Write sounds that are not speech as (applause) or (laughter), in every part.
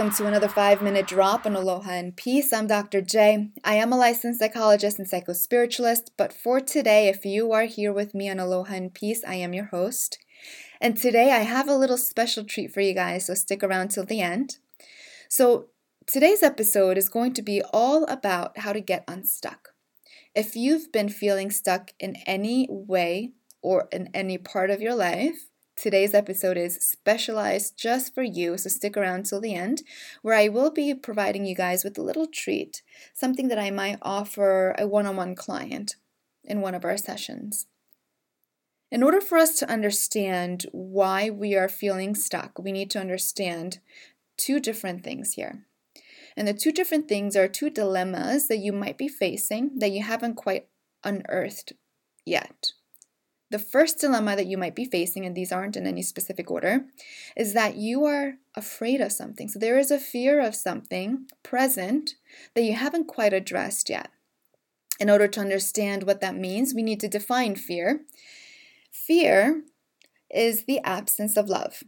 Welcome to another five minute drop on Aloha and Peace. I'm Dr. J. I am a licensed psychologist and psychospiritualist, but for today, if you are here with me on Aloha and Peace, I am your host. And today I have a little special treat for you guys, so stick around till the end. So, today's episode is going to be all about how to get unstuck. If you've been feeling stuck in any way or in any part of your life, Today's episode is specialized just for you, so stick around till the end, where I will be providing you guys with a little treat, something that I might offer a one on one client in one of our sessions. In order for us to understand why we are feeling stuck, we need to understand two different things here. And the two different things are two dilemmas that you might be facing that you haven't quite unearthed yet. The first dilemma that you might be facing, and these aren't in any specific order, is that you are afraid of something. So there is a fear of something present that you haven't quite addressed yet. In order to understand what that means, we need to define fear. Fear is the absence of love.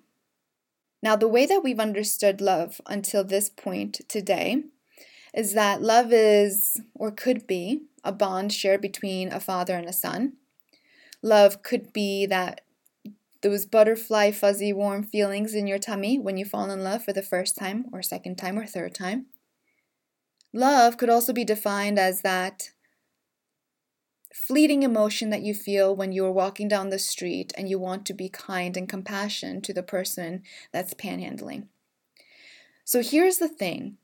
Now, the way that we've understood love until this point today is that love is, or could be, a bond shared between a father and a son. Love could be that those butterfly, fuzzy, warm feelings in your tummy when you fall in love for the first time, or second time, or third time. Love could also be defined as that fleeting emotion that you feel when you are walking down the street and you want to be kind and compassionate to the person that's panhandling. So here's the thing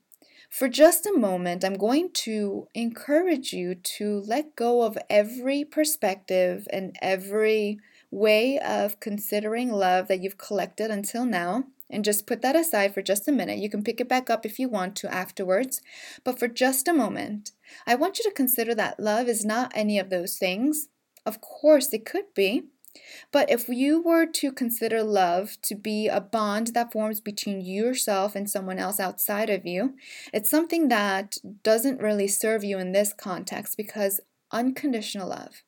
for just a moment, I'm going to encourage you to let go of every perspective and every way of considering love that you've collected until now and just put that aside for just a minute. You can pick it back up if you want to afterwards. But for just a moment, I want you to consider that love is not any of those things. Of course, it could be. But if you were to consider love to be a bond that forms between yourself and someone else outside of you, it's something that doesn't really serve you in this context because unconditional love,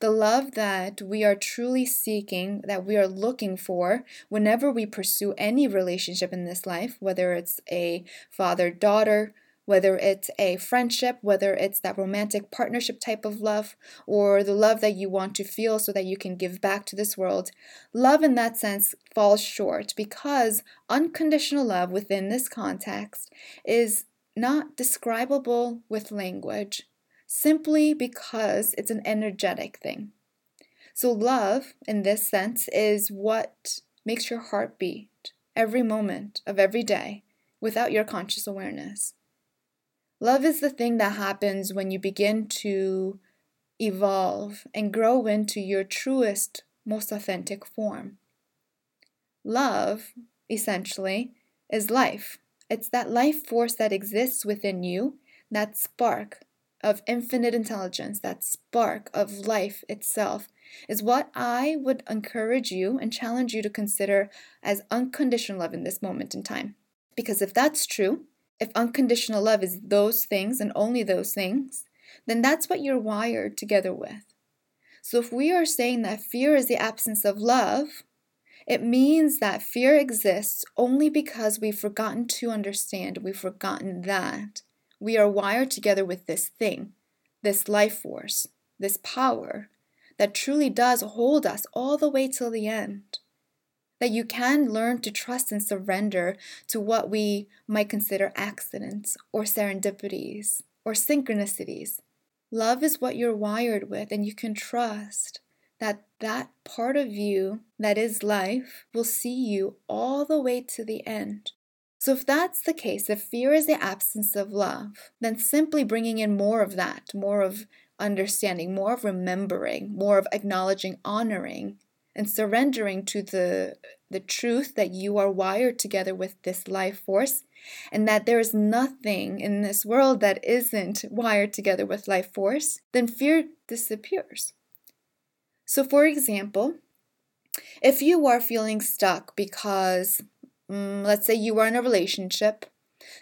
the love that we are truly seeking, that we are looking for whenever we pursue any relationship in this life, whether it's a father daughter, whether it's a friendship, whether it's that romantic partnership type of love, or the love that you want to feel so that you can give back to this world, love in that sense falls short because unconditional love within this context is not describable with language simply because it's an energetic thing. So, love in this sense is what makes your heart beat every moment of every day without your conscious awareness. Love is the thing that happens when you begin to evolve and grow into your truest, most authentic form. Love, essentially, is life. It's that life force that exists within you, that spark of infinite intelligence, that spark of life itself, is what I would encourage you and challenge you to consider as unconditional love in this moment in time. Because if that's true, if unconditional love is those things and only those things, then that's what you're wired together with. So if we are saying that fear is the absence of love, it means that fear exists only because we've forgotten to understand, we've forgotten that we are wired together with this thing, this life force, this power that truly does hold us all the way till the end that you can learn to trust and surrender to what we might consider accidents or serendipities or synchronicities. Love is what you're wired with, and you can trust that that part of you that is life will see you all the way to the end. So, if that's the case, if fear is the absence of love, then simply bringing in more of that, more of understanding, more of remembering, more of acknowledging, honoring, and surrendering to the the truth that you are wired together with this life force and that there is nothing in this world that isn't wired together with life force then fear disappears. So for example if you are feeling stuck because um, let's say you are in a relationship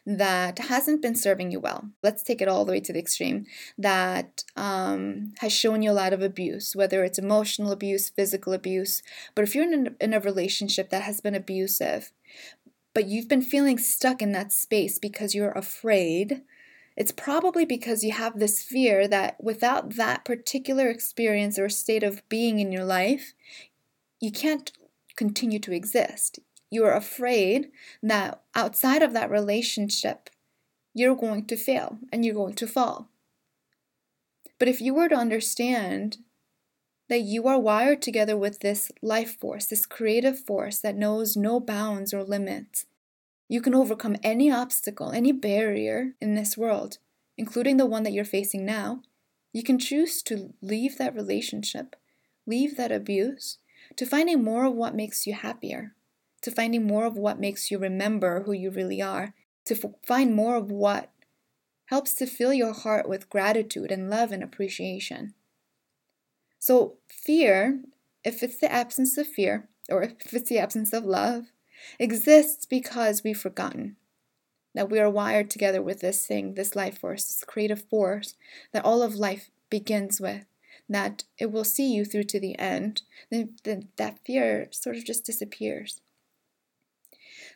that hasn't been serving you well. Let's take it all the way to the extreme that um, has shown you a lot of abuse, whether it's emotional abuse, physical abuse. But if you're in a, in a relationship that has been abusive, but you've been feeling stuck in that space because you're afraid, it's probably because you have this fear that without that particular experience or state of being in your life, you can't continue to exist. You're afraid that outside of that relationship, you're going to fail and you're going to fall. But if you were to understand that you are wired together with this life force, this creative force that knows no bounds or limits, you can overcome any obstacle, any barrier in this world, including the one that you're facing now. You can choose to leave that relationship, leave that abuse, to finding more of what makes you happier, to finding more of what makes you remember who you really are, to f- find more of what helps to fill your heart with gratitude and love and appreciation. So, fear, if it's the absence of fear, or if (laughs) it's the absence of love, exists because we've forgotten that we are wired together with this thing, this life force, this creative force that all of life begins with, that it will see you through to the end, then, then that fear sort of just disappears.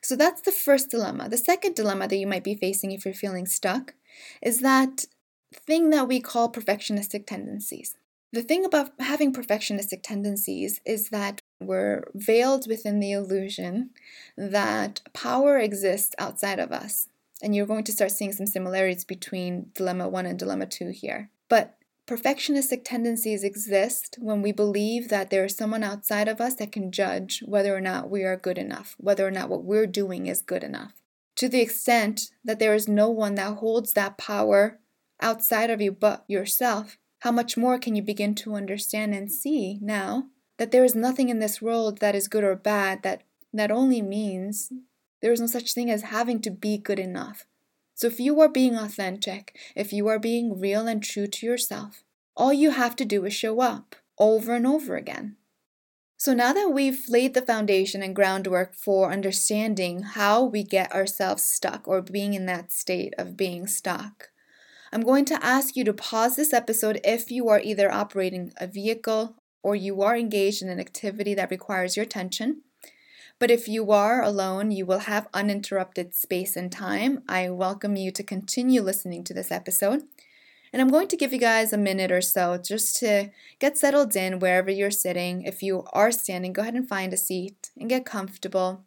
So that's the first dilemma. The second dilemma that you might be facing if you're feeling stuck is that thing that we call perfectionistic tendencies. The thing about having perfectionistic tendencies is that we're veiled within the illusion that power exists outside of us. And you're going to start seeing some similarities between Dilemma 1 and Dilemma 2 here. But perfectionistic tendencies exist when we believe that there is someone outside of us that can judge whether or not we are good enough, whether or not what we're doing is good enough. To the extent that there is no one that holds that power outside of you but yourself, how much more can you begin to understand and see now that there is nothing in this world that is good or bad, that, that only means there is no such thing as having to be good enough. So if you are being authentic, if you are being real and true to yourself, all you have to do is show up over and over again. So now that we've laid the foundation and groundwork for understanding how we get ourselves stuck or being in that state of being stuck, I'm going to ask you to pause this episode if you are either operating a vehicle or you are engaged in an activity that requires your attention. But if you are alone, you will have uninterrupted space and time. I welcome you to continue listening to this episode. And I'm going to give you guys a minute or so just to get settled in wherever you're sitting. If you are standing, go ahead and find a seat and get comfortable.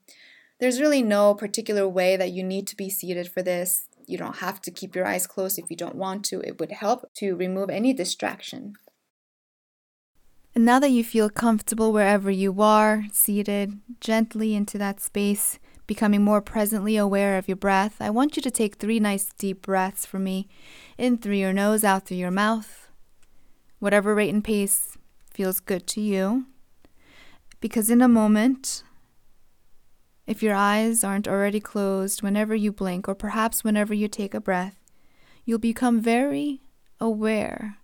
There's really no particular way that you need to be seated for this. You don't have to keep your eyes closed if you don't want to. It would help to remove any distraction. And now that you feel comfortable wherever you are, seated gently into that space, becoming more presently aware of your breath, I want you to take three nice deep breaths for me in through your nose, out through your mouth. Whatever rate and pace feels good to you. Because in a moment, if your eyes aren't already closed whenever you blink, or perhaps whenever you take a breath, you'll become very aware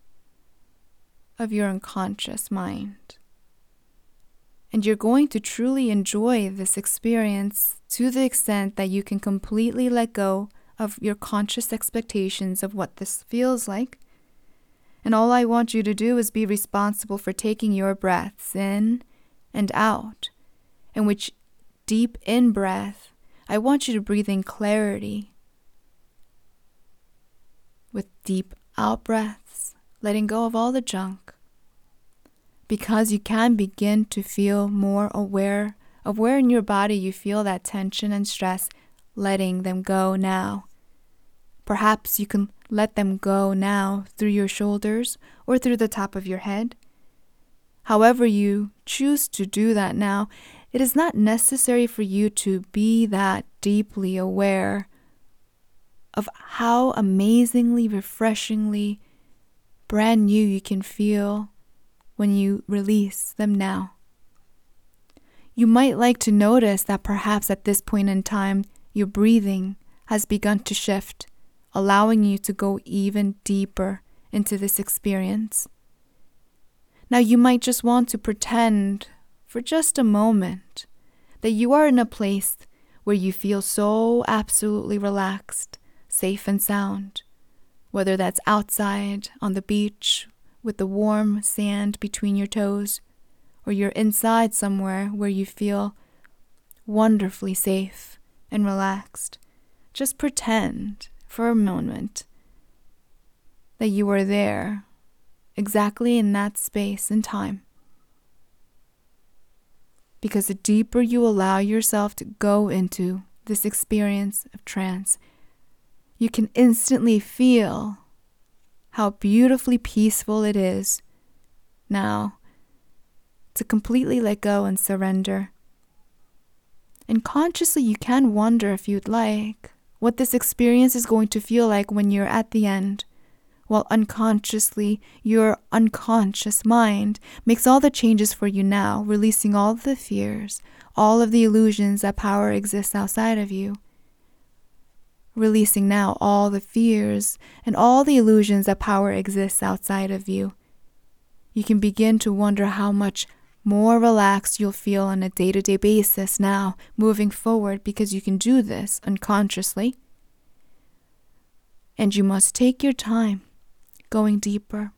of your unconscious mind. And you're going to truly enjoy this experience to the extent that you can completely let go of your conscious expectations of what this feels like. And all I want you to do is be responsible for taking your breaths in and out, in which deep in breath, I want you to breathe in clarity. With deep out breaths, letting go of all the junk. Because you can begin to feel more aware of where in your body you feel that tension and stress, letting them go now. Perhaps you can let them go now through your shoulders or through the top of your head. However, you choose to do that now, it is not necessary for you to be that deeply aware of how amazingly, refreshingly brand new you can feel when you release them now. You might like to notice that perhaps at this point in time, your breathing has begun to shift, allowing you to go even deeper into this experience. Now, you might just want to pretend for just a moment that you are in a place where you feel so absolutely relaxed, safe, and sound, whether that's outside, on the beach, with the warm sand between your toes, or you're inside somewhere where you feel wonderfully safe and relaxed. Just pretend for a moment that you are there, exactly in that space and time. Because the deeper you allow yourself to go into this experience of trance, you can instantly feel how beautifully peaceful it is now to completely let go and surrender. And consciously, you can wonder if you'd like what this experience is going to feel like when you're at the end, while unconsciously, your unconscious mind makes all the changes for you now, releasing all the fears, all of the illusions that power exists outside of you. Releasing now all the fears and all the illusions that power exists outside of you. You can begin to wonder how much more relaxed you'll feel on a day to day basis now, moving forward, because you can do this unconsciously. And you must take your time going deeper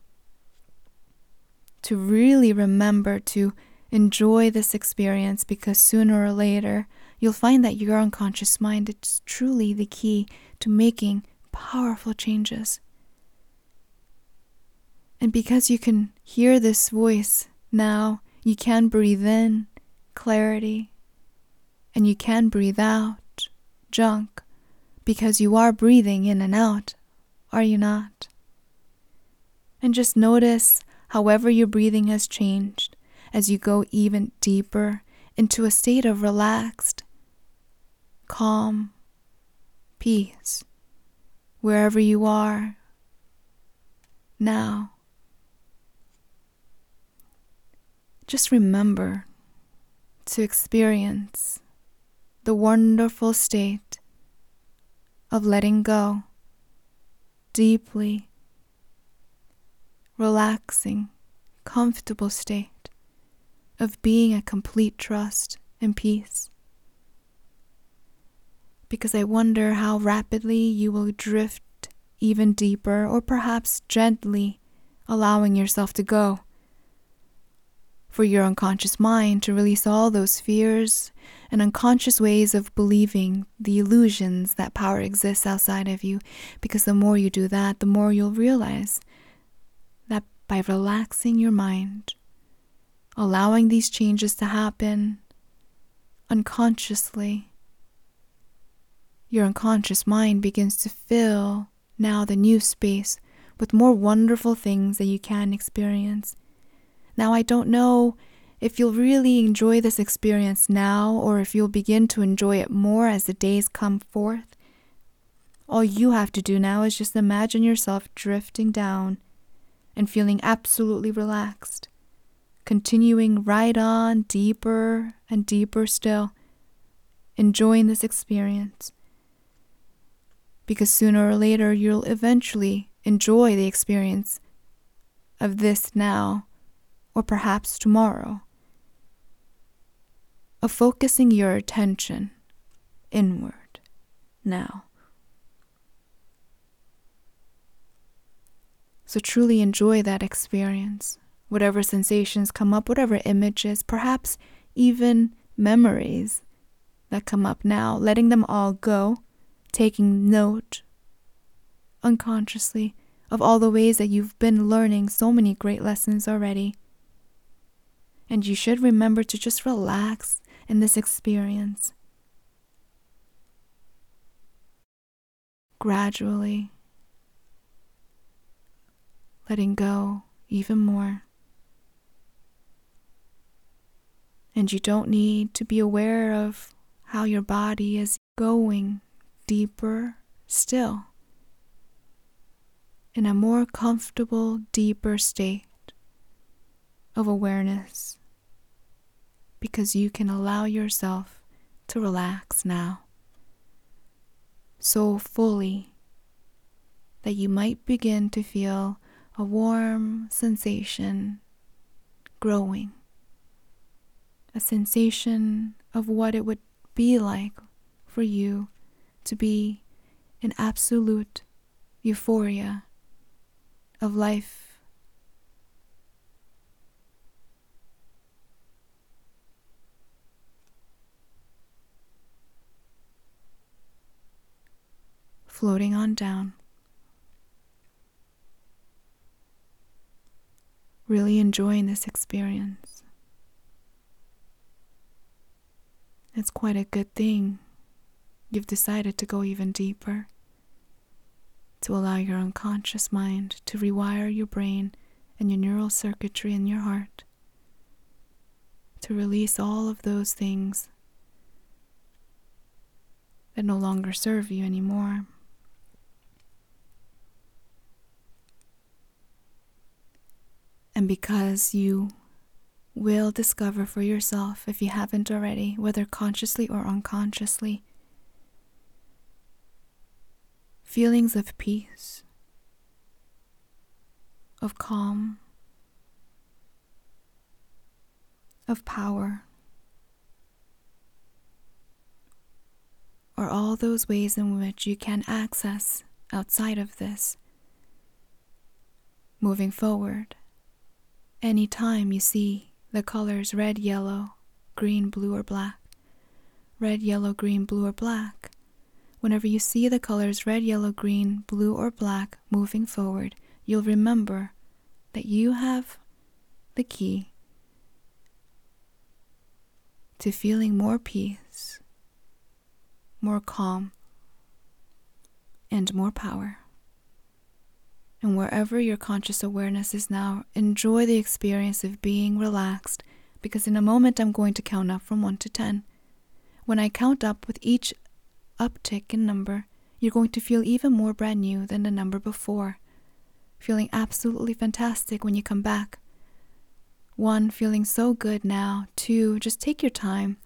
to really remember to enjoy this experience because sooner or later you'll find that your unconscious mind is truly the key to making powerful changes. And because you can hear this voice now, you can breathe in clarity and you can breathe out junk because you are breathing in and out, are you not? And just notice however your breathing has changed as you go even deeper into a state of relaxed, calm, peace, wherever you are now. Just remember to experience the wonderful state of letting go deeply, relaxing, comfortable state of being a complete trust and peace. Because I wonder how rapidly you will drift even deeper, or perhaps gently allowing yourself to go for your unconscious mind to release all those fears and unconscious ways of believing the illusions that power exists outside of you. Because the more you do that, the more you'll realize that by relaxing your mind, allowing these changes to happen unconsciously, your unconscious mind begins to fill now the new space with more wonderful things that you can experience now, I don't know if you'll really enjoy this experience now or if you'll begin to enjoy it more as the days come forth. All you have to do now is just imagine yourself drifting down and feeling absolutely relaxed, continuing right on deeper and deeper still, enjoying this experience. Because sooner or later you'll eventually enjoy the experience of this now or perhaps tomorrow, of focusing your attention inward now. So truly enjoy that experience, whatever sensations come up, whatever images, perhaps even memories that come up now, letting them all go, taking note unconsciously of all the ways that you've been learning so many great lessons already and you should remember to just relax in this experience. Gradually, letting go even more. And you don't need to be aware of how your body is going deeper still in a more comfortable, deeper state of awareness because you can allow yourself to relax now so fully that you might begin to feel a warm sensation growing, a sensation of what it would be like for you to be in absolute euphoria of life floating on down. Really enjoying this experience. It's quite a good thing you've decided to go even deeper, to allow your unconscious mind to rewire your brain and your neural circuitry in your heart, to release all of those things that no longer serve you anymore. And because you will discover for yourself, if you haven't already, whether consciously or unconsciously, feelings of peace, of calm, of power, or all those ways in which you can access outside of this. Moving forward, anytime you see the colors red, yellow, green, blue, or black, red, yellow, green, blue, or black, Whenever you see the colors red, yellow, green, blue, or black moving forward, you'll remember that you have the key to feeling more peace, more calm, and more power. And wherever your conscious awareness is now, enjoy the experience of being relaxed because in a moment I'm going to count up from 1 to 10. When I count up with each uptick in number, you're going to feel even more brand new than the number before. Feeling absolutely fantastic when you come back. One, feeling so good now. Two, just take your time.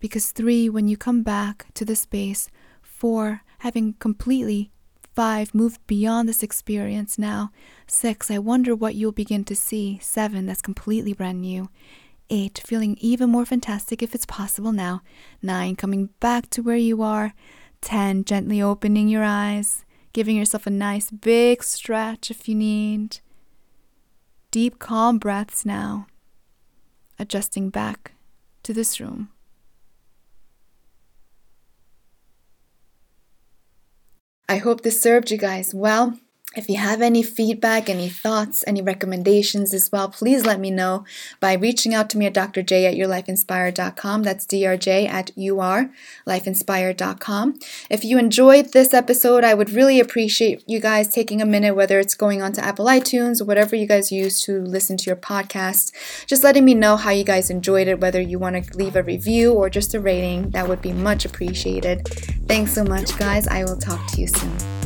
Because three, when you come back to the space. Four, having completely. Five, moved beyond this experience now. Six, I wonder what you'll begin to see. Seven, that's completely brand new. 8. Feeling even more fantastic if it's possible now. 9. Coming back to where you are. 10. Gently opening your eyes, giving yourself a nice big stretch if you need. Deep, calm breaths now. Adjusting back to this room. I hope this served you guys well. If you have any feedback, any thoughts, any recommendations as well, please let me know by reaching out to me at drj at yourlifeinspired.com. That's drj at urlifeinspired.com. If you enjoyed this episode, I would really appreciate you guys taking a minute, whether it's going onto Apple iTunes or whatever you guys use to listen to your podcast, just letting me know how you guys enjoyed it, whether you want to leave a review or just a rating. That would be much appreciated. Thanks so much, guys. I will talk to you soon.